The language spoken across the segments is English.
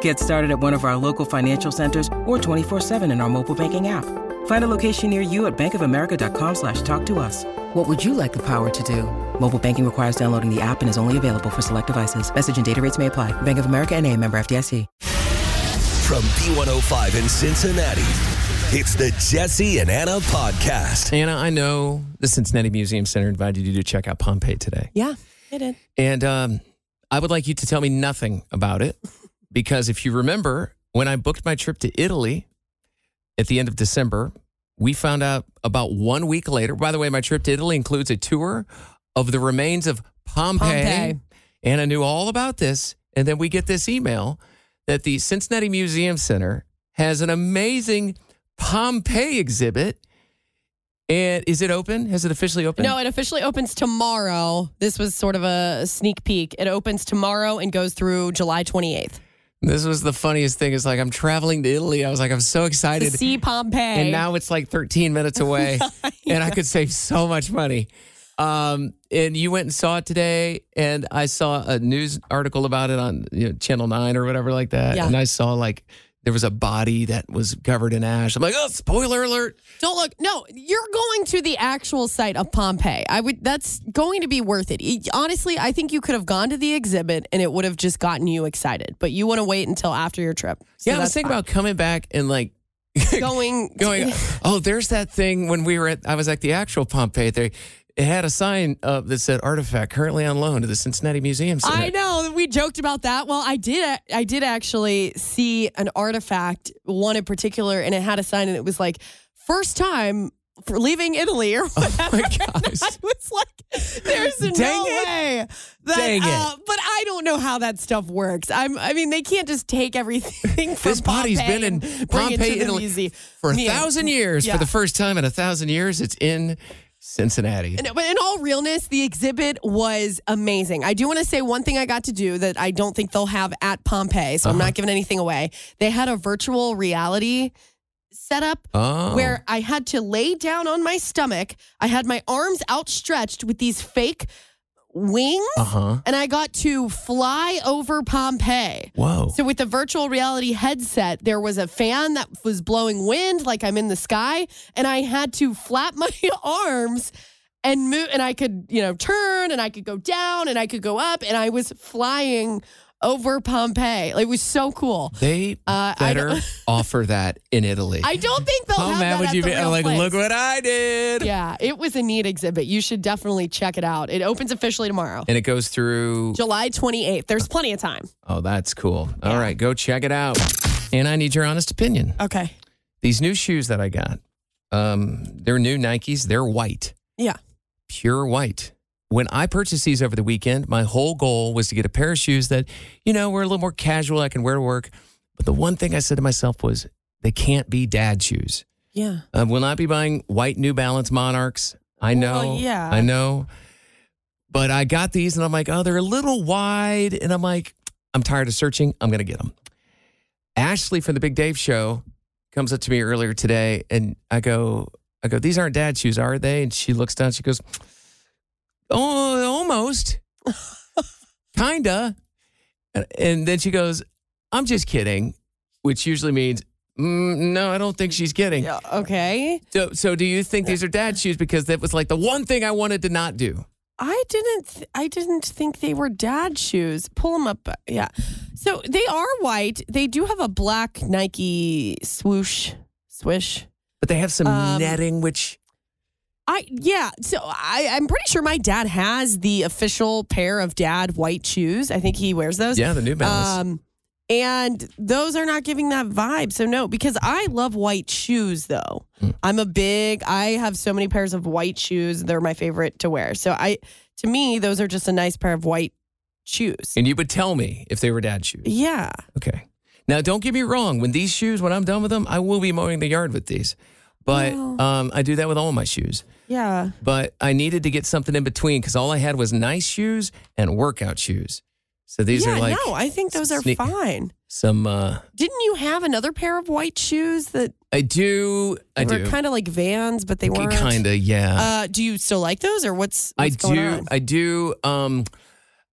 Get started at one of our local financial centers or 24-7 in our mobile banking app. Find a location near you at bankofamerica.com slash talk to us. What would you like the power to do? Mobile banking requires downloading the app and is only available for select devices. Message and data rates may apply. Bank of America and a member FDIC. From B105 in Cincinnati, it's the Jesse and Anna podcast. Anna, I know the Cincinnati Museum Center invited you to check out Pompeii today. Yeah, I did. And um, I would like you to tell me nothing about it because if you remember, when I booked my trip to Italy at the end of December, we found out about one week later. By the way, my trip to Italy includes a tour of the remains of Pompeii. Pompeii. I knew all about this. And then we get this email that the Cincinnati Museum Center has an amazing Pompeii exhibit. And is it open? Has it officially opened? No, it officially opens tomorrow. This was sort of a sneak peek. It opens tomorrow and goes through July 28th. This was the funniest thing. It's like I'm traveling to Italy. I was like, I'm so excited. To see Pompeii. and now it's like 13 minutes away, and I could save so much money. Um, and you went and saw it today, and I saw a news article about it on you know, Channel Nine or whatever like that. Yeah. And I saw like there was a body that was covered in ash. I'm like, oh, spoiler alert! Don't look. No, you're going to the actual site of Pompeii. I would. That's going to be worth it. Honestly, I think you could have gone to the exhibit and it would have just gotten you excited. But you want to wait until after your trip. So yeah, I was thinking fine. about coming back and like going. going. Oh, there's that thing when we were at. I was at the actual Pompeii. There, it had a sign uh, that said "artifact currently on loan to the Cincinnati Museum Center." I know we joked about that. Well, I did. I did actually see an artifact, one in particular, and it had a sign, and it was like first time for leaving Italy or whatever. my gosh. I was like, "There's no it. way." That, Dang it. uh, but I don't know how that stuff works. I'm. I mean, they can't just take everything from This body's been in it Pompeii, Italy for a Yeah. thousand years. Yeah. For the first time in a thousand years, it's in Cincinnati. No, but in all realness, the exhibit was amazing. I do want to say one thing I got to do that I don't think they'll have at Pompeii, so I'm Uh-huh. not giving anything away. They had a virtual reality setup Oh, where I had to lay down on my stomach. I had my arms outstretched with these fake wings, uh huh. and I got to fly over Pompeii. Whoa. So with the virtual reality headset, there was a fan that was blowing wind like I'm in the sky, and I had to flap my arms and move and I could, you know, turn and I could go down and I could go up and I was flying over Pompeii. Like, it was so cool. they Uh, better offer that in Italy. I don't think they'll How have mad that would at you the be? real like, place. look what I did. Yeah, it was a neat exhibit. You should definitely check it out. It opens officially tomorrow. And it goes through. July 28th. There's plenty of time. Oh, that's cool. All right, go check it out. And I need your honest opinion. Okay. These new shoes that I got, um, they're new Nikes. They're white. Yeah. pure white. When I purchased these over the weekend, my whole goal was to get a pair of shoes that, you know, were a little more casual, I can wear to work. But the one thing I said to myself was, they can't be dad shoes. Yeah. I will not be buying white New Balance Monarchs. I know. Well, yeah. I know. But I got these and I'm like, oh, they're a little wide. And I'm like, I'm tired of searching. I'm going to get them. Ashley from the Big Dave show comes up to me earlier today and I go, I go, these aren't dad shoes, are they? And she looks down, she goes, Oh, almost. Kinda. And- then she goes, I'm just kidding, which usually means, mm, no, I don't think she's kidding. Yeah. Okay. So, so do you think these are dad shoes? Because that was like the one thing I wanted to not do. I didn't. Th- I didn't think they were dad shoes. Pull them up. Yeah. So they are white. They do have a black Nike swoosh, swish. But they have some Um, netting, which I yeah. So I I'm pretty sure my dad has the official pair of dad white shoes. I think he wears those. yeah, the New Balance. Um, And those are not giving that vibe. So no, because I love white shoes though. I'm a big I have so many pairs of white shoes. They're my favorite to wear. So I to me, those are just a nice pair of white shoes. And you would tell me if they were dad shoes. Yeah. Okay. Now, don't get me wrong. When these shoes, when I'm done with them, I will be mowing the yard with these. But Well. um, I do that with all my shoes. Yeah. But I needed to get something in between because all I had was nice shoes and workout shoes. So these yeah, are like no, I think those are sneak- fine. some. Uh, Didn't you have another pair of white shoes that I do. I were do. kind of like Vans, but they weren't? Kind of. Yeah. Uh, do you still like those, or what's, I what's going do. on? I do. Um,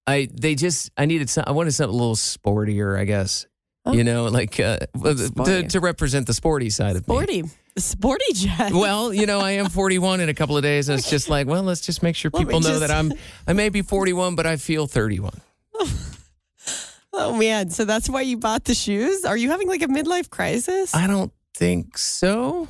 I they just. I needed some. I wanted something a little sportier. I guess. Oh. You know, like uh, to, to represent the sporty side of me. Sporty, sporty jet. Well, you know, I am 41 in a couple of days. And it's just like, well, let's just make sure Let me people know just- that I'm, I may be 41, but I feel 31. oh man, so that's why you bought the shoes? Are you having like a midlife crisis? I don't think so.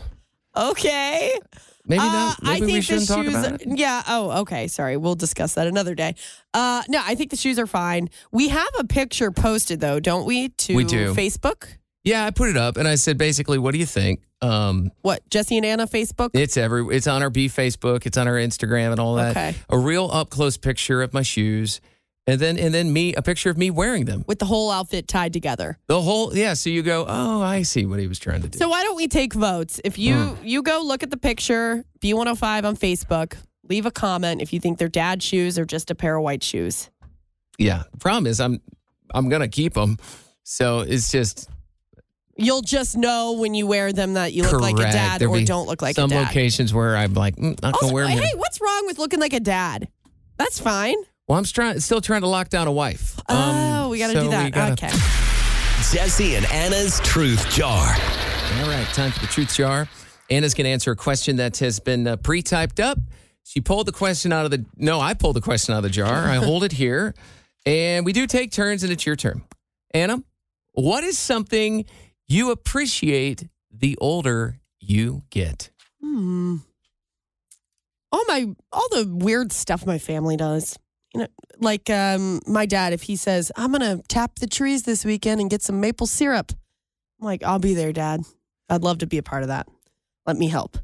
okay. Maybe Uh, not. I Maybe think we shouldn't the talk shoes. about it. Yeah. Oh, okay. Sorry. We'll discuss that another day. Uh, no, I think the shoes are fine. We have a picture posted though, don't we? To We do. Facebook. Yeah, I put it up and I said, basically, what do you think? Um, What Jesse and Anna Facebook? it's every, it's on our B Facebook, it's on our Instagram and all that. Okay. A real up close picture of my shoes. And then, and then me, a picture of me wearing them. with the whole outfit tied together. The whole, yeah. So you go, oh, I see what he was trying to do. So why don't we take votes? If you Hmm. you go look at the picture, B105 on Facebook, leave a comment if you think they're dad shoes or just a pair of white shoes. yeah. The problem is I'm, I'm going to keep them. So it's just, You'll just know when you wear them that you look like a dad There'll or don't look like a dad. Some locations where I'm like, mm, not Also, gonna wear them. hey, what's wrong with looking like a dad? That's fine. Well, I'm trying, still trying to lock down a wife. oh, Um, we got to so do that. gotta- okay. Jesse and Anna's Truth Jar. All right, time for the truth jar. Anna's going to answer a question that has been uh, pre-typed up. She pulled the question out of the. No, I pulled the question out of the jar. I hold it here, and we do take turns, and it's your turn. Anna, what is something you appreciate the older you get? Hmm. All my all the weird stuff my family does. You know, like um, my dad, if he says, "I'm gonna tap the trees this weekend and get some maple syrup," I'm like, "I'll be there, Dad. I'd love to be a part of that. Let me help."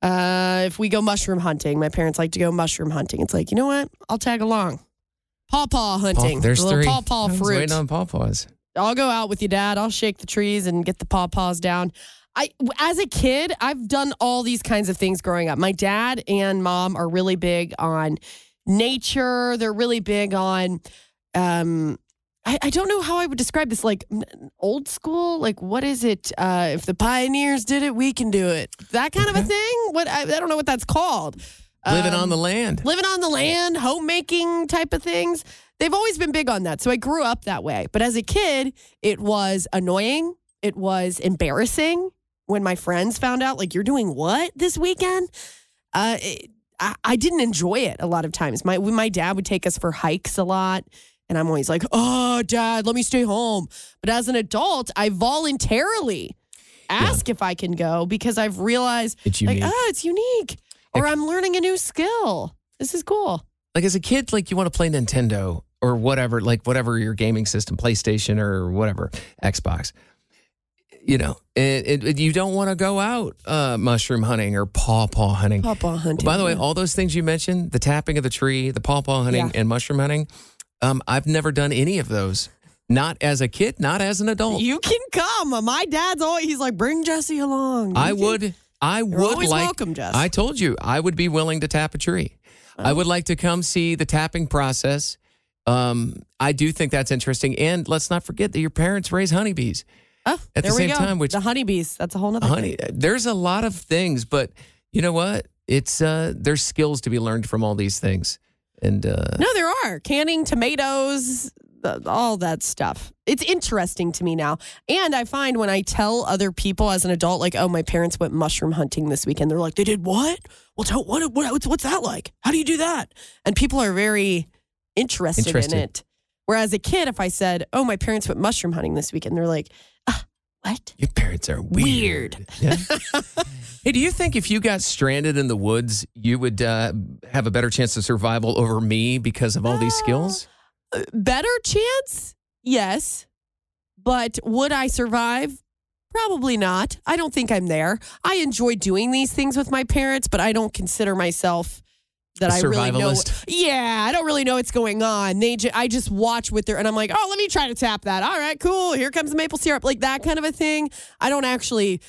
Uh, if we go mushroom hunting, my parents like to go mushroom hunting. It's like, you know what? I'll tag along. Pawpaw hunting. Paw- there's the little three. pawpaw fruit. waiting on pawpaws. I'll go out with you, Dad. I'll shake the trees and get the pawpaws down. I, as a kid, I've done all these kinds of things growing up. My dad and mom are really big on nature. They're really big on, um, I, I don't know how I would describe this, like old school. Like, what is it? Uh, if the pioneers did it, we can do it. That kind of a thing. What I, I don't know what that's called. Living Um, on the land. living on the land, homemaking type of things. They've always been big on that. So I grew up that way. But as a kid, it was annoying. It was embarrassing when my friends found out, like, you're doing what this weekend? Uh, it, I, I didn't enjoy it a lot of times. My, my dad would take us for hikes a lot. And I'm always like, oh, dad, let me stay home. But as an adult, I voluntarily ask if I can go because I've realized, It's like, oh, it's unique. Or I'm learning a new skill. This is cool. like as a kid, like you want to play Nintendo or whatever, like whatever your gaming system, PlayStation or whatever, Xbox. You know, and- and you don't want to go out uh, mushroom hunting or pawpaw hunting. Pawpaw hunting. By the way, yeah. all those things you mentioned, the tapping of the tree, the pawpaw hunting, Yeah. and mushroom hunting, um, I've never done any of those. Not as a kid, not as an adult. you can come. My dad's always he's like, bring Jesse along. I can- would, I would always like. welcome, Jess. I told you, I would be willing to tap a tree. I would like to come see the tapping process. Um, I do think that's interesting, and let's not forget that your parents raise honeybees. Oh, at the same time, which- the honeybees. That's a whole nother Honey, thing. there's a lot of things, but you know what? It's uh, there's skills to be learned from all these things, and uh, No, there are canning tomatoes, all that stuff. It's interesting to me now, and I find when I tell other people as an adult, like, "Oh, my parents went mushroom hunting this weekend," they're like, "They did what? Well, tell what, what what's, what's that like? How do you do that?" And people are very interested, Interested. in it. Whereas a kid, if I said, "Oh, my parents went mushroom hunting this weekend," they're like, ah, "What?" your parents are weird. Yeah. hey, do you think if you got stranded in the woods, you would uh, have a better chance of survival over me because of all these skills? Uh, better chance? Yes. But would I survive? Probably not. I don't think I'm there. I enjoy doing these things with my parents, but I don't consider myself that I really know. Yeah, I don't really know what's going on. They, ju- I just watch with their, and I'm like, oh, let me try to tap that. All right, cool. Here comes the maple syrup, like that kind of a thing. I don't actually.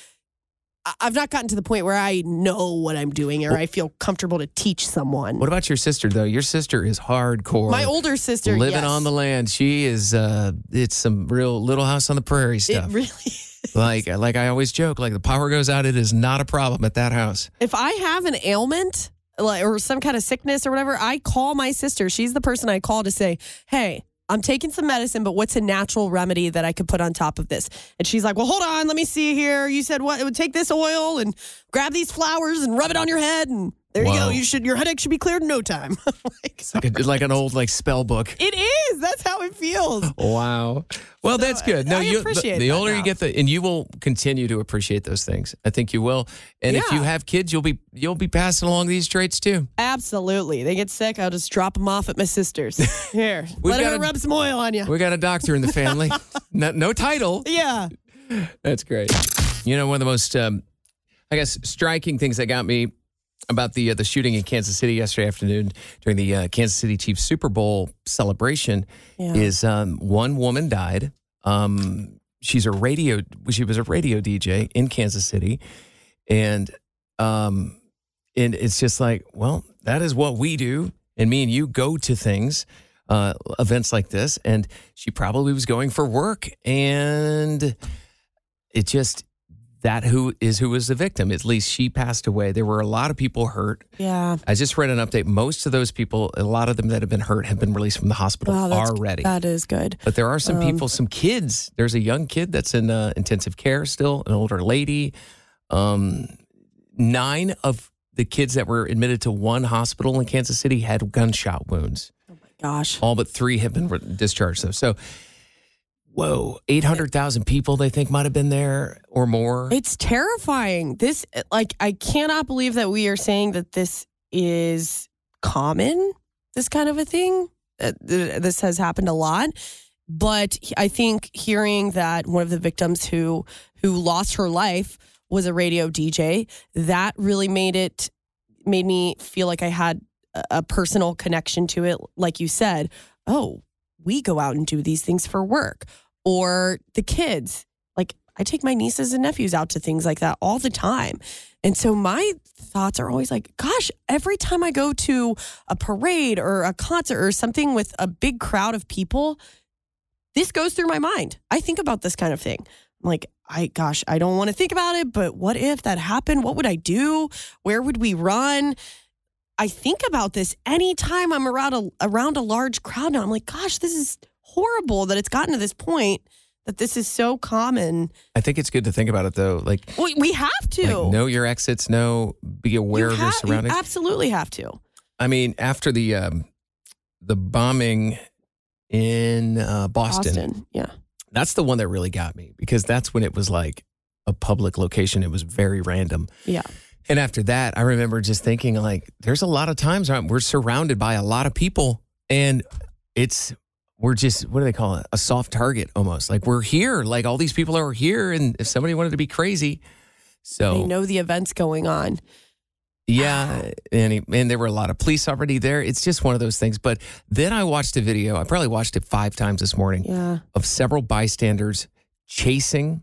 I've not gotten to the point where I know what I'm doing or I feel comfortable to teach someone. What about your sister though? Your sister is hardcore. My older sister, living yes. on the land. She is. uh It's some real Little House on the Prairie It stuff. really is. like like I always joke. Like the power goes out, it is not a problem at that house. if I have an ailment like or some kind of sickness or whatever, I call my sister. She's the person I call to say, "Hey, I'm taking some medicine, but what's a natural remedy that I could put on top of this?" And she's like, "Well, hold on, let me see here. You said what? It would take this oil and grab these flowers and rub it on your head, and there you go. You should your headache should be cleared in no time." like, Like, a, like an old like spell book. it is. That's how it feels. Wow. Well, that's good. No, I you. appreciate the, the older you get, the and you will continue to appreciate those things. I think you will. And if you have kids, you'll be you'll be passing along these traits too. Absolutely. They get sick, I'll just drop them off at my sister's. Here, let her a- rub some oil on you. We got a doctor in the family. no, no title. Yeah. That's great. You know, one of the most, um, I guess, striking things that got me about the uh, the shooting in Kansas City yesterday afternoon during the uh, Kansas City Chiefs Super Bowl celebration Yeah. is um, one woman died. Um, she's a radio. She was a radio DJ in Kansas City, and um, and it's just like, well, that is what we do, and me and you go to things. Uh, events like this, and she probably was going for work, and it just that who is who was the victim. At least she passed away. There were a lot of people hurt. Yeah. I just read an update. Most of those people, a lot of them that have been hurt, have been released from the hospital Wow, already. That is good. But there are some Um, people, some kids. There's a young kid that's in uh, intensive care still, an older lady. Um, nine of the kids that were admitted to one hospital in Kansas City had gunshot wounds. Oh my gosh. All but three have been re- discharged, though. So, whoa, 800,000 people they think might have been there or more. It's terrifying. This, like, I cannot believe that we are saying that this is common, this kind of a thing. Uh, th- This has happened a lot. But I think hearing that one of the victims who who lost her life was a radio DJ, that really made it made me feel like I had a personal connection to it. Like you said, oh, we go out and do these things for work, or the kids. Like I take my nieces and nephews out to things like that all the time. And so my thoughts are always like, gosh, every time I go to a parade or a concert or something with a big crowd of people, this goes through my mind. I think about this kind of thing. I'm like, I gosh, I don't want to think about it, but what if that happened? What would I do? Where would we run? I think about this anytime I'm around a around a large crowd now. I'm like, gosh, this is horrible that it's gotten to this point that this is so common. I think it's good to think about it, though. Like, We, we have to. like know your exits, know, be aware you of your ha- you surroundings. absolutely have to. I mean, after the um, the bombing in uh, Boston, Austin. Yeah. that's the one that really got me because that's when it was like a public location. It was very random. Yeah. And after that, I remember just thinking like, there's a lot of times we're surrounded by a lot of people, and it's we're just what do they call it? A soft target almost. Like we're here. Like all these people are here, and if somebody wanted to be crazy, so They know the events going on. yeah, and he, and there were a lot of police already there. It's just one of those things. But then I watched a video. I probably watched it five times this morning Yeah. of several bystanders chasing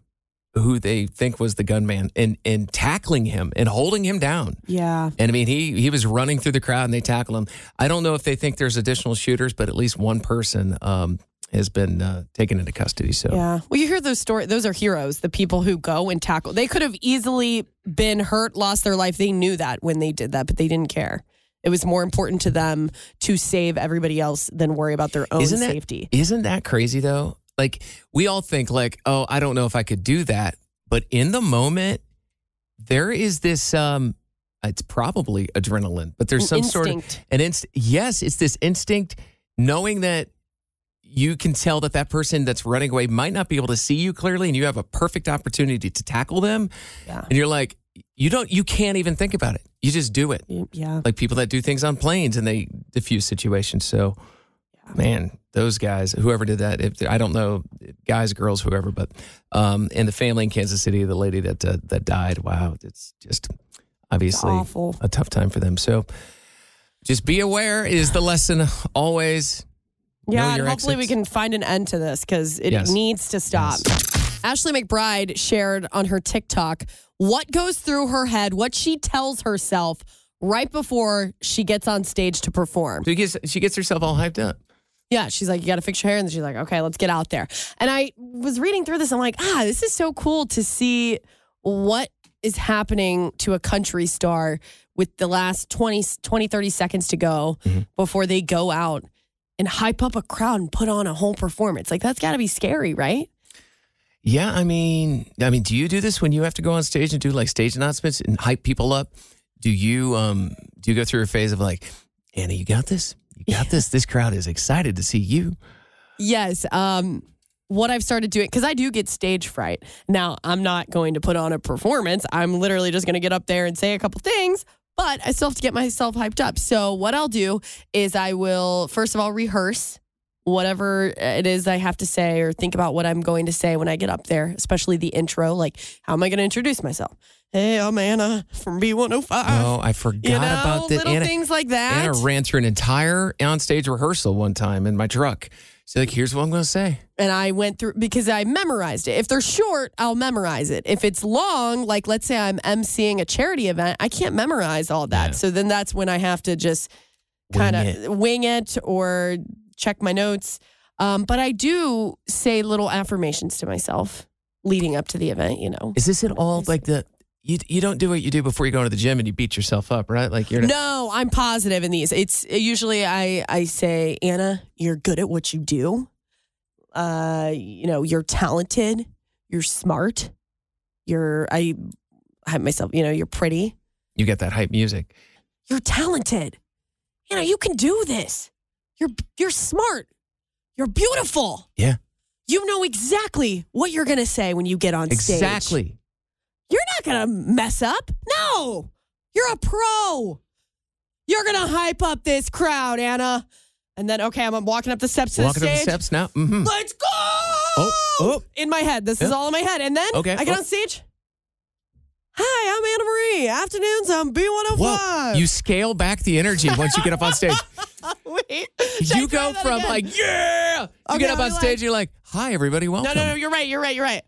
who they think was the gunman and and tackling him and holding him down. Yeah. And I mean, he he was running through the crowd and they tackle him. I don't know if they think there's additional shooters, but at least one person um, has been uh, taken into custody. So Yeah. Well, you hear those stories. Those are heroes, the people who go and tackle. They could have easily been hurt, lost their life. They knew that when they did that, but they didn't care. It was more important to them to save everybody else than worry about their own Isn't that- safety. Isn't that crazy though? Like we all think like, oh, I don't know if I could do that, but in the moment, there is this. um It's probably adrenaline, but there's An some sort of instinct. an inst. Yes, it's this instinct, knowing that you can tell that that person that's running away might not be able to see you clearly, and you have a perfect opportunity to tackle them. Yeah. And you're like, you don't, you can't even think about it. You just do it. Yeah. Like people that do things on planes and they diffuse situations. So man, those guys, whoever did that, if, I don't know, guys, girls, whoever, but um, and the family in Kansas City, the lady that uh, that died. Wow, it's just obviously awful. a tough time for them. So just be aware is the lesson always. Yeah, and hopefully we can find an end to this because it Yes. needs to stop. Ashley McBryde shared on her TikTok what goes through her head, what she tells herself right before she gets on stage to perform. She gets she gets herself all hyped up. Yeah, she's like, you got to fix your hair. And she's like, okay, let's get out there. And I was reading through this. I'm like, ah, this is so cool to see what is happening to a country star with the last 20, 20 30 seconds to go before they go out and hype up a crowd and put on a whole performance. Like, that's got to be scary, right? Yeah, I mean, I mean, do you do this when you have to go on stage and do like stage announcements and hype people up? Do you um do you go through a phase of like, Anna, you got this? You got this? This crowd is excited to see you. Yes. Um, what I've started doing, because I do get stage fright. Now, I'm not going to put on a performance. I'm literally just going to get up there and say a couple things, but I still have to get myself hyped up. So, what I'll do is I will, first of all, rehearse whatever uh, it is I have to say or think about what I'm going to say when I get up there, especially the intro. Like, how am I going to introduce myself? Hey, I'm Anna from B105. Oh, I forgot you know, about the little Anna, things like that. Anna ran through an entire on-stage rehearsal one time in my truck. She's like, "Here's what I'm going to say." and I went through because I memorized it. If they're short, I'll memorize it. If it's long, like let's say I'm emceeing a charity event, I can't memorize all that. Yeah. So then that's when I have to just kind of wing it or check my notes. Um, but I do say little affirmations to myself leading up to the event. You know. Is this at all like the you you don't do what you do before you go into the gym and you beat yourself up, right? Like you're No, I'm positive in these. It's usually I I say, Anna, you're good at what you do. Uh, you know, you're talented, you're smart, you're I hype myself, you know, you're pretty, you get that hype music. you're talented. You know, you can do this. You're you're smart. You're beautiful. Yeah. You know exactly what you're gonna say when you get on stage. Exactly. You're not going to mess up. No, you're a pro. You're going to hype up this crowd, Anna. And then, okay, I'm walking up the steps to Walking the up the stage. steps now. hmm Let's go. Oh, oh. In my head. This is all in my head. And then Okay, I get oh. on stage. Hi, I'm Anna Marie. Afternoons on B105. Whoa! You scale back the energy once you get up on stage. Wait. you go from again? like yeah, you Okay, get up on stage. like- you're like, "Hi, everybody, welcome." No, no, no. You're right. You're right. You're right.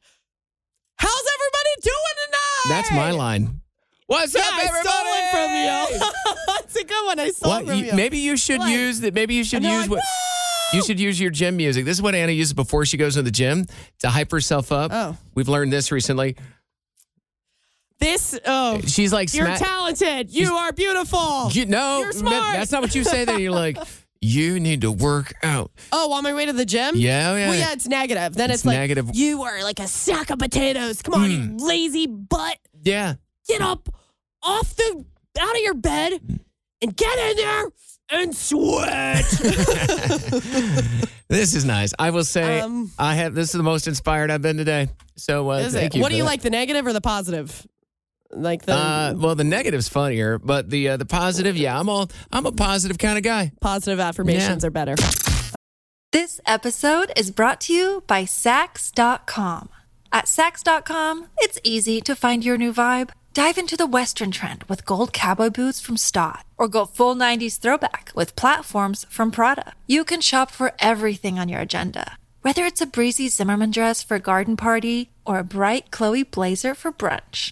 How's everybody doing tonight? That's my line. What's Yeah, up, I everybody? stole it from you. That's a good one. I stole What? it from You- you. maybe you should Like- use that. Maybe you should use like, what. You should use your gym music. This is what Anna uses before she goes to the gym to hype herself up. Oh. We've learned this recently. This, oh, She's like, you're sma- talented. You are beautiful. You, no, You're no, that's not what you say. Then you're like, you need to work out. Oh, on my way to the gym? Yeah, yeah. Well, yeah, it's negative. Then It's it's, like, negative. You are like a sack of potatoes. Come on, you lazy butt. Yeah. Get up off the, out of your bed and get in there and sweat. This is nice. I will say, Um, I have. This is the most inspired I've been today. So uh, thank it? you. What do you that. like, the negative or the positive? Like the Uh, well, the negative's funnier, but the uh, the positive, yeah, I'm all I'm a positive kind of guy. positive affirmations Yeah. are better. This episode is brought to you by Saks.com. At Saks.com, it's easy to find your new vibe. Dive into the Western trend with gold cowboy boots from Staud, or go full 90s throwback with platforms from Prada. You can shop for everything on your agenda, whether it's a breezy Zimmermann dress for a garden party or a bright Chloe blazer for brunch.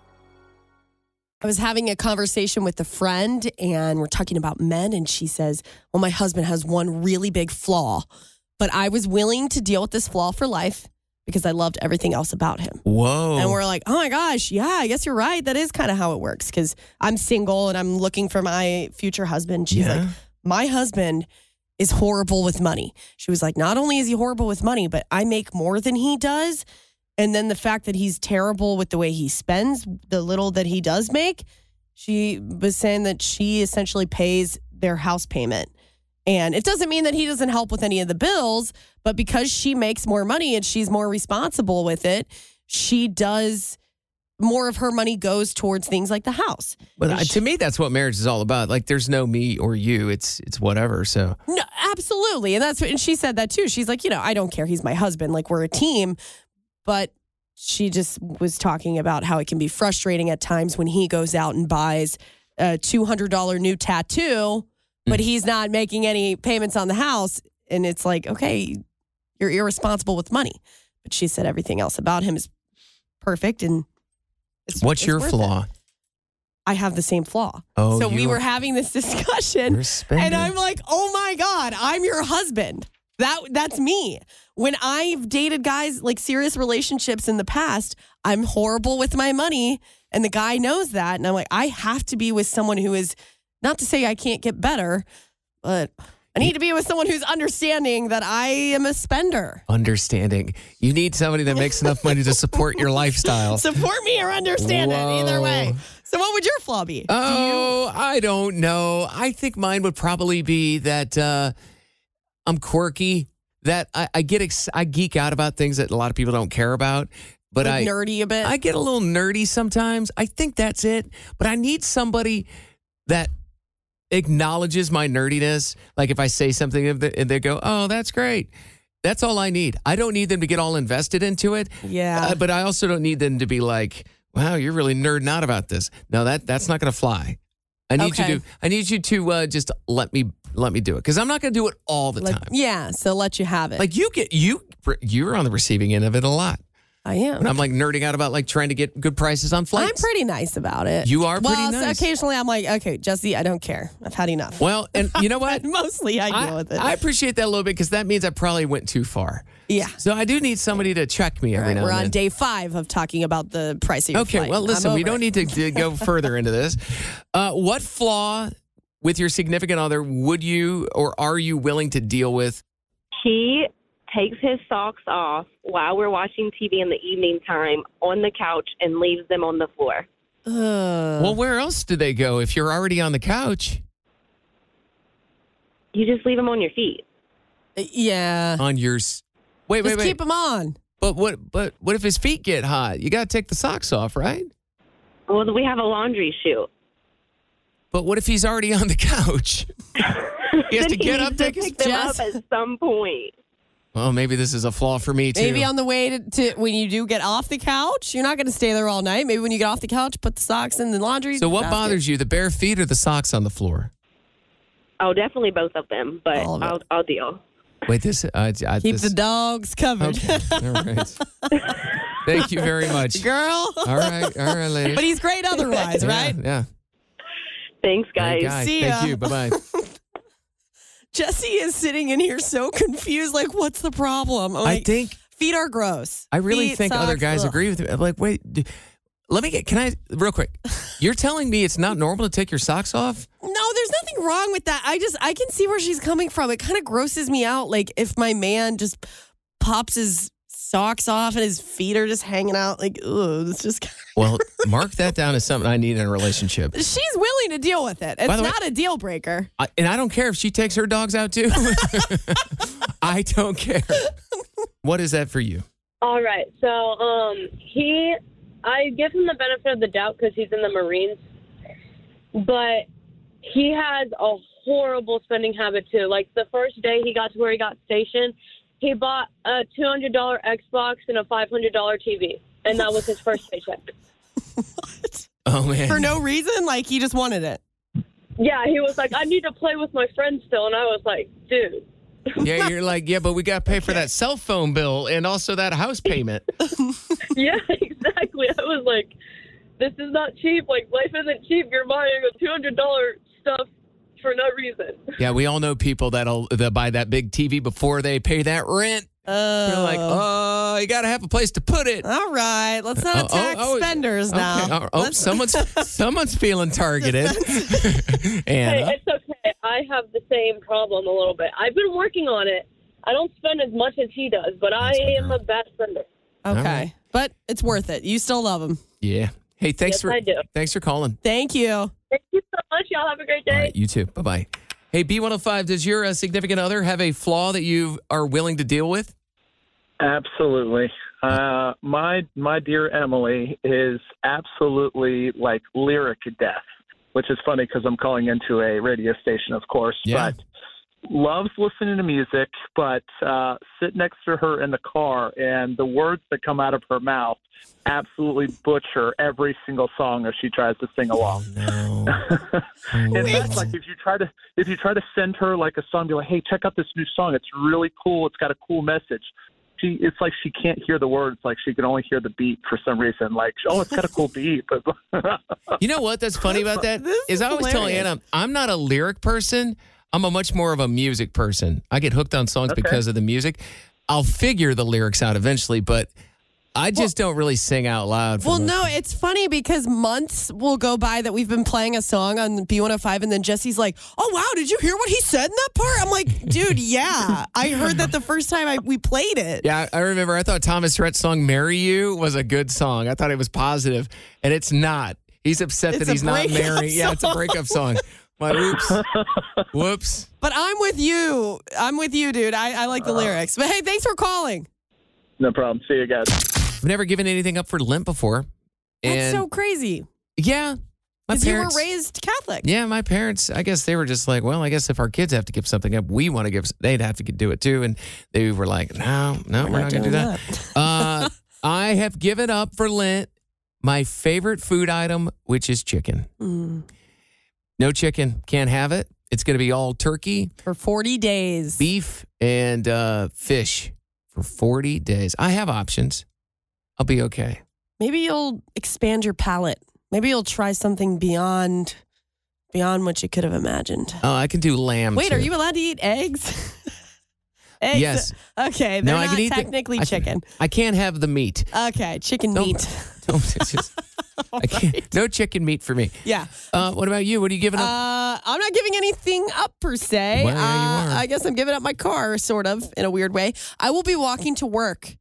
I was having a conversation with a friend and we're talking about men and she says, "Well, my husband has one really big flaw, but I was willing to deal with this flaw for life because I loved everything else about him." Whoa. And we're like, "Oh my gosh, yeah, I guess you're right. That is kind of how it works cuz I'm single and I'm looking for my future husband." She's Yeah. like, "My husband is horrible with money." She was like, "Not only is he horrible with money, but I make more than he does." And then the fact that he's terrible with the way he spends the little that he does make, she was saying that she essentially pays their house payment. And it doesn't mean that he doesn't help with any of the bills, but because she makes more money and she's more responsible with it, she does more of her money goes towards things like the house. uh, she- to me, that's what marriage is all about. Like, there's no me or you. It's it's whatever. So No, absolutely. And that's what, and she said that too. She's like, you know, I don't care. He's my husband. Like, we're a team. But she just was talking about how it can be frustrating at times when he goes out and buys a $200 new tattoo, but mm. he's not making any payments on the house. And it's like, okay, you're irresponsible with money. But she said everything else about him is perfect. And it's, what's it's your worth it. flaw? I have the same flaw. Oh, so we were having this discussion. You're a spender. And I'm like, oh my God, I'm your husband. That that's me. When I've dated guys like serious relationships in the past, I'm horrible with my money. And the guy knows that. And I'm like, I have to be with someone who is not to say I can't get better, but I need to be with someone who's understanding that I am a spender. Understanding. You need somebody that makes enough money to support your lifestyle. Support me or understand it. Either way. So what would your flaw be? Oh, I don't know. I think mine would probably be that uh, I'm quirky. That I, I get ex- I geek out about things that a lot of people don't care about. But Like I nerdy a bit. I get a little nerdy sometimes. I think that's it. But I need somebody that acknowledges my nerdiness. Like if I say something and they- go, "Oh, that's great." That's all I need. I don't need them to get all invested into it. Yeah. Uh, but I also don't need them to be like, "Wow, you're really nerding out about this." No, that that's not going to fly. I need Okay. you to. I need you to uh, just let me let me do it because I'm not going to do it all the Like, time. yeah. So let you have it. Like you get you you're on the receiving end of it a lot. I am. And I'm like nerding out about like trying to get good prices on flights. I'm pretty nice about it. You are pretty well, so nice. occasionally I'm like, okay, Jesse, I don't care. I've had enough. Well, and you know what? Mostly I deal with it. I appreciate that a little bit because that means I probably went too far. yeah. So I do need somebody to check me every All right, now we're and on then. day five of talking about the price of your okay, flight. well, listen, we don't it. need to, to go further into this. Uh, what flaw with your significant other would you or are you willing to deal with? He takes his socks off while we're watching TV in the evening time on the couch and leaves them on the floor. Ugh. well, where else do they go if you're already on the couch? You just leave them on your feet. Uh, yeah. On your. s- Wait, Just wait, wait. keep them on. But what? But what if his feet get hot? You got to take the socks off, right? Well, we have a laundry chute. But what if he's already on the couch? He has Then to get needs up, take his pick them Jess- up at some point. Well, maybe this is a flaw for me too. Maybe on the way to, to when you do get off the couch, you're not going to stay there all night. Maybe when you get off the couch, put the socks in the laundry. so what basket. bothers you, the bare feet or the socks on the floor? Oh, definitely both of them, but of. I'll, I'll deal. Wait, this. Uh, I, Keep this, the dogs covered. Okay, all right. Thank you very much. Girl. All right, all right, ladies. But he's great otherwise, Yeah, right? Yeah. Thanks, Great guys. guy. See Thank you. Bye bye. Jesse is sitting in here so confused. Like, what's the problem? I'm I like, think feet are gross. I really Feet, think other guys ugh. agree with me. I'm like, wait, d- let me get. Can I real quick? You're telling me it's not normal to take your socks off? No, there's nothing wrong with that. I just I can see where she's coming from. It kind of grosses me out. Like if my man just pops his socks off and his feet are just hanging out. Like, ugh, it's just. Well, mark that down as something I need in a relationship. She's willing to deal with it. It's By way- not a deal breaker. I, and I don't care if she takes her dogs out too. I don't care. What is that for you? All right. So, um, he, I give him the benefit of the doubt because he's in the Marines, but he has a horrible spending habit too. Like the first day he got to where he got stationed, he bought a two hundred dollar Xbox and a five hundred dollar TV, and that was his first paycheck. what? Oh man. for no reason. Like he just wanted it. Yeah, he was like, I need to play with my friends still. And I was like, dude. yeah, you're like, yeah, but we got to pay for that cell phone bill and also that house payment. Yeah, exactly. I was like, this is not cheap. Like, life isn't cheap. You're buying a $200 stuff for no reason. yeah, we all know people that'll that buy that big TV before they pay that rent. They're like, oh, oh you got to have a place to put it. All right, let's not uh, Oh, oh, oh, spenders now. Okay. Oh, oh, Let's- someone's someone's feeling targeted. Hey, it's okay. I have the same problem a little bit. I've been working on it. I don't spend as much as he does, but I That's am a bad spender. okay, right. but it's worth it. You still love him. Yeah. Hey, thanks Yes, for I do. thanks for calling. Thank you. Thank you so much. Y'all have a great day. All right, you too. Bye bye. Hey, B105, does your uh, significant other have a flaw that you are willing to deal with? Absolutely. Uh, my my dear Emily is absolutely like lyric death, which is funny because I'm calling into a radio station, of course. Yeah. But loves listening to music, but uh, sit next to her in the car, and the words that come out of her mouth absolutely butcher every single song as she tries to sing along. No. And that's like if you try to if you try to send her like a song, be like, "Hey, check out this new song. It's really cool. It's got a cool message." She, it's like she can't hear the words. Like she can only hear the beat for some reason. Like, oh, it's got a cool beat, but You know what? That's funny about that is is I always tell. Anna, I'm not a lyric person. I'm a much more of a music person. I get hooked on songs Okay. because of the music. I'll figure the lyrics out eventually, but I just don't really sing out loud. for Well, most- no, it's funny because months will go by that we've been playing a song on B105, and then Jesse's like, "Oh wow, did you hear what he said in that part?" I'm like, "Dude, yeah, I heard that the first time I, we played it." Yeah, I remember. I thought Thomas Rhett's song "Marry You" was a good song. I thought it was positive, and it's not. He's upset It's that he's not breakup married. Yeah, it's a breakup song. My whoops, whoops. But I'm with you. I'm with you, dude. I, I like the uh-huh. lyrics. But hey, thanks for calling. no problem. See you guys. I've never given anything up for Lent before, That's and so crazy yeah, my because you were parents. raised Catholic. Yeah, my parents, I guess they were just like, well, I guess if our kids have to give something up, we want to give, they'd have to do it too. And they were like, no, no, we're, not, going to do that. uh, I have given up for Lent my favorite food item, which is chicken. Mm. No chicken, can't have it. It's going to be all turkey, For 40 days. beef, and uh, fish for 40 days. I have options. I'll be okay. Maybe you'll expand your palate. Maybe you'll try something beyond beyond what you could have imagined. Oh, I can do lamb. Wait, too. are you allowed to eat eggs? eggs? Yes. Okay, they're No, I not can eat the- technically I- chicken. I can't have the meat. Okay, chicken Don't- meat. Don't- just- I can't. No chicken meat for me. Yeah. Uh, what about you? What are you giving up? Uh, I'm not giving anything up per se. Well, uh. I guess I'm giving up my car, sort of, in a weird way. I will be walking to work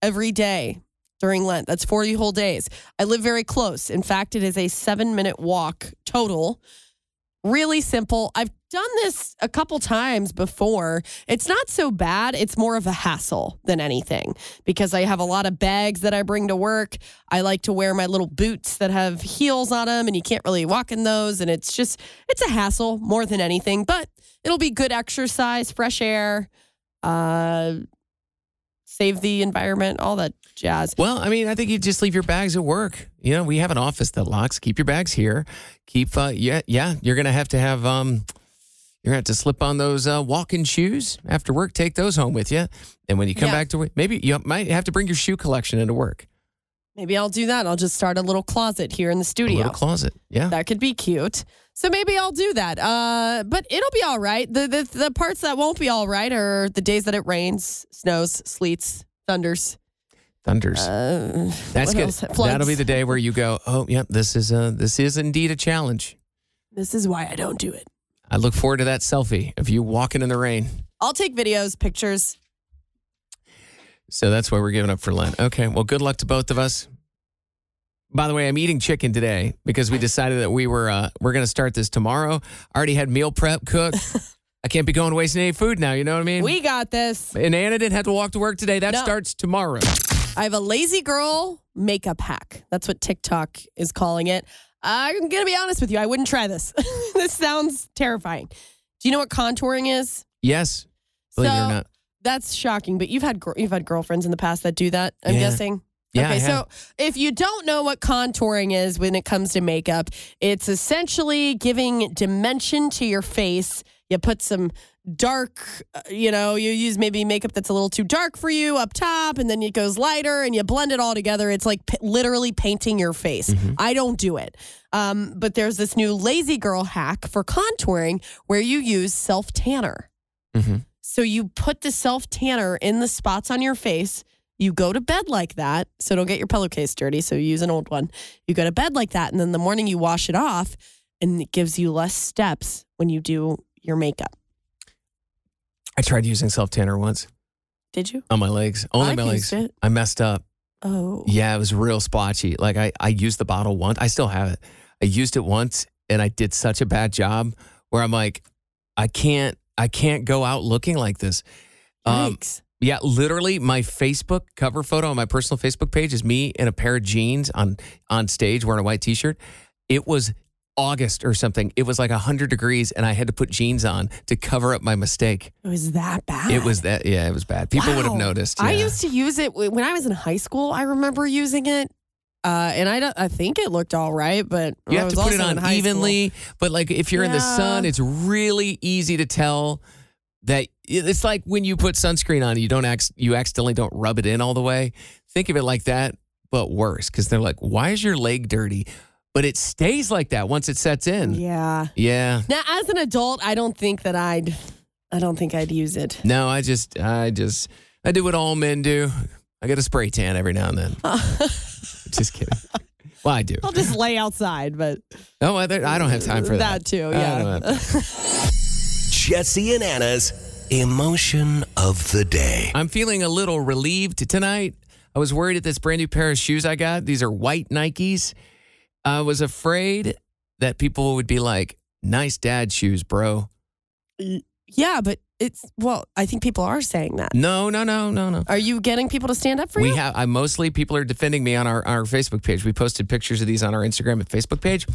every day during Lent. That's 40 whole days. I live very close. In fact, it is a seven minute walk total. Really simple. I've done this a couple times before. It's not so bad. It's more of a hassle than anything because I have a lot of bags that I bring to work. I like to wear my little boots that have heels on them and you can't really walk in those and it's just it's a hassle more than anything, but it'll be good exercise, fresh air, uh save the environment, all that jazz. well, I mean, I think you just leave your bags at work. You know, we have an office that locks. Keep your bags here. Keep, uh, yeah, yeah. You're gonna have to have, um, you're gonna have to slip on those uh, walking shoes after work. Take those home with you, and when you come Yeah. back to work, maybe you might have to bring your shoe collection into work. Maybe I'll do that. I'll just start a little closet here in the A studio. little closet. Yeah. That could be cute. So maybe I'll do that. Uh, but it'll be all right. The, the the parts that won't be all right are the days that it rains, snows, sleets, thunders. Thunders. Uh, That's good. That'll be the day where you go, oh, yep, this is a, this is indeed a challenge. This is why I don't do it. I look forward to that selfie of you walking in the rain. I'll take videos, pictures. So that's why we're giving up for Lent. Okay. Well, good luck to both of us. By the way, I'm eating chicken today because we decided that we were uh, we're going to start this tomorrow. I already had meal prep cooked. I can't be going wasting any food now. You know what I mean? We got this. and Anna didn't have to walk to work today. That No. starts tomorrow. I have a lazy girl makeup hack. That's what TikTok is calling it. I'm going to be honest with you. I wouldn't try this. this sounds terrifying. Do you know what contouring is? Yes, believe it or not. That's shocking, but you've had you've had girlfriends in the past that do that. I'm Yeah. guessing. Yeah, okay, so if you don't know what contouring is when it comes to makeup, it's essentially giving dimension to your face. You put some dark, uh, you know, you use maybe makeup that's a little too dark for you up top, and then it goes lighter, and you blend it all together. It's like p- literally painting your face. Mm-hmm. I don't do it. Um, but there's this new lazy girl hack for contouring where you use self tanner. Mhm. So you put the self tanner in the spots on your face. You go to bed like that, so don't get your pillowcase dirty. So use an old one. You go to bed like that, and then the morning you wash it off, and it gives you less steps when you do your makeup. I tried using self tanner once Did you? on my legs, only I've my legs. used it. I messed up. Oh, Yeah, it was real splotchy. Like I, I used the bottle once. I still have it. I used it once and I did such a bad job where I'm like, I can't, I can't go out looking like this. Um, Yikes. yeah, literally my Facebook cover photo on my personal Facebook page is me in a pair of jeans on on stage wearing a white t-shirt. It was August or something. It was like 100 degrees and I had to put jeans on to cover up my mistake. it was that bad. It was that yeah, it was bad. People would have Wow. noticed. I used to use it when I was in high school. I remember using it, uh, and I don't, I think it looked all right, but You I have to was put it on high school. evenly, but like if you're in the sun, it's really easy to tell that it's like when you put sunscreen on, you don't ac- you accidentally don't rub it in all the way. Think of it like that, but worse because they're like, "Why is your leg dirty?" But it stays like that once it sets in. Yeah. Yeah. Now, as an adult, I don't think that I'd, I don't think I'd use it. No, I just, I just, I do what all men do. I get a spray tan every now and then. just kidding. Well, I do. I'll just lay outside, but No, I, I don't have time for that. that too. Yeah. don't Jesse and Anna's emotion of the day. I'm feeling a little relieved tonight. I was worried at this brand new pair of shoes I got. These are white Nikes. I was afraid that people would be like, nice dad shoes, bro. Yeah, but it's well. I think people are saying that. No, no, no, no, no. Are you getting people to stand up for We you? We have, I mostly, people are defending me on our, our Facebook page. We posted pictures of these on our Instagram and Facebook page.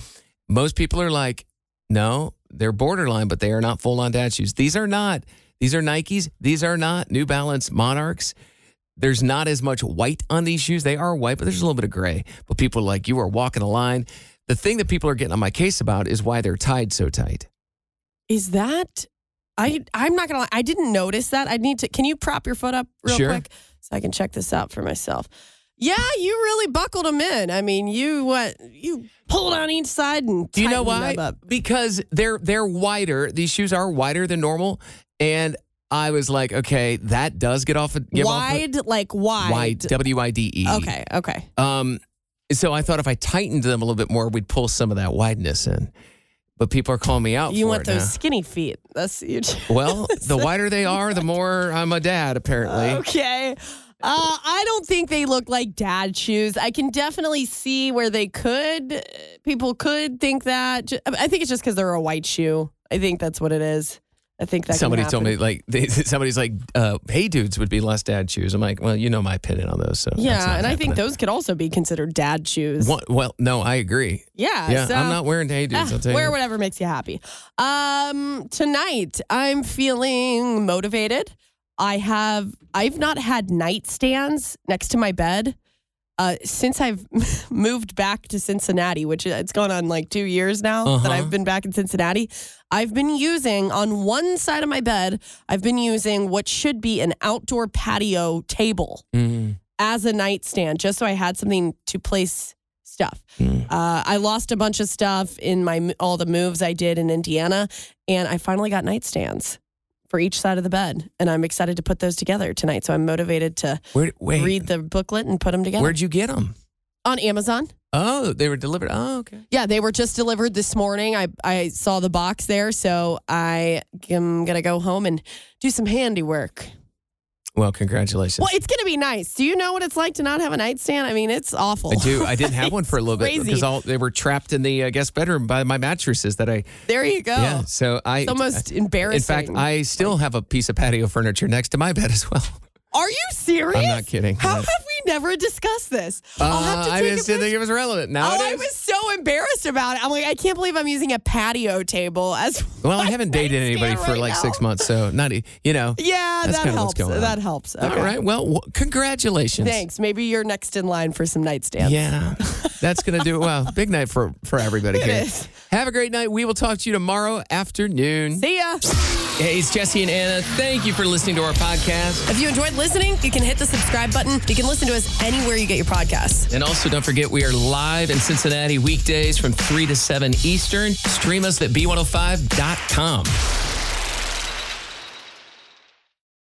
Most people are like, no, they're borderline, but they are not full on dad shoes. These are not. These are Nikes. These are not New Balance Monarchs. There's not as much white on these shoes. They are white, but there's a little bit of gray. But people are like, you are walking a line. The thing that people are getting on my case about is why they're tied so tight. Is that? I I'm not gonna. lie. I didn't notice that. I need to. Can you prop your foot up real Sure. quick so I can check this out for myself? Yeah, you really buckled them in. I mean, you what? You pulled on each side and Do you know why? them up. Because they're they're wider. These shoes are wider than normal, and I was like, okay, that does get off. A, give off a- Wide, like wide. wide. W I D E. Okay. Okay. Um, so I thought if I tightened them a little bit more, we'd pull some of that wideness in. But people are calling me out You want those now. skinny feet. That's huge. Well, the wider they are, the more I'm a dad. Apparently, Okay. Uh, I don't think they look like dad shoes. I can definitely see where they could. People could think that. I think it's just because they're a white shoe. I think that's what it is. I think that somebody told me like they, somebody's like, uh, "Hey, dudes would be less dad shoes." I'm like, "Well, you know my opinion on those." So Yeah, and I think those could also be considered dad shoes. One- well, no, I agree. Yeah, Yeah, so- I'm not wearing hey dudes. I'll tell you. wear whatever makes you happy. Um, tonight I'm feeling motivated. I have I've not had nightstands next to my bed uh, since I've moved back to Cincinnati, which uh, it's gone on like two years now that Uh-huh. I've been back in Cincinnati. I've been using on one side of my bed. I've been using what should be an outdoor patio table Mm. as a nightstand, just so I had something to place stuff. Mm. Uh, I lost a bunch of stuff in my all the moves I did in Indiana, and I finally got nightstands for each side of the bed, and I'm excited to put those together tonight. So I'm motivated to Where, wait, read the booklet and put them together where'd you get them? on Amazon. Oh, they were delivered. Oh, okay. Yeah, they were just delivered this morning. I I saw the box there, so I am gonna go home and do some handiwork. Well, congratulations. Well, it's gonna be nice. Do you know what it's like to not have a nightstand? I mean, it's awful. I do. I didn't have one for a little bit because all they were trapped in the uh, guest bedroom by my mattresses that I. There you go. Yeah. So I. It's almost In embarrassing. In fact, I still have a piece of patio furniture next to my bed as well. Are you serious? I'm not kidding. How have we never discussed this? I'll have to Uh, take I a just didn't think it was relevant. Oh, Now it I was so so embarrassed about it. I'm like, I can't believe I'm using a patio table as. Well, I haven't dated anybody for right like now. six months, so not you know. Yeah, That's that kinda what's helps. going on. That helps. All Okay. right. Well, w- congratulations. Thanks. Maybe you're next in line for some nightstands. Yeah, that's gonna do it. Well, big night for for everybody It here. is. Have a great night. We will talk to you tomorrow afternoon. See ya. Hey, it's Jesse and Anna. Thank you for listening to our podcast. If you enjoyed listening, you can hit the subscribe button. You can listen us anywhere you get your podcasts. And also, don't forget, we are live in Cincinnati weekdays from 3 to 7 Eastern. Stream us at b105.com.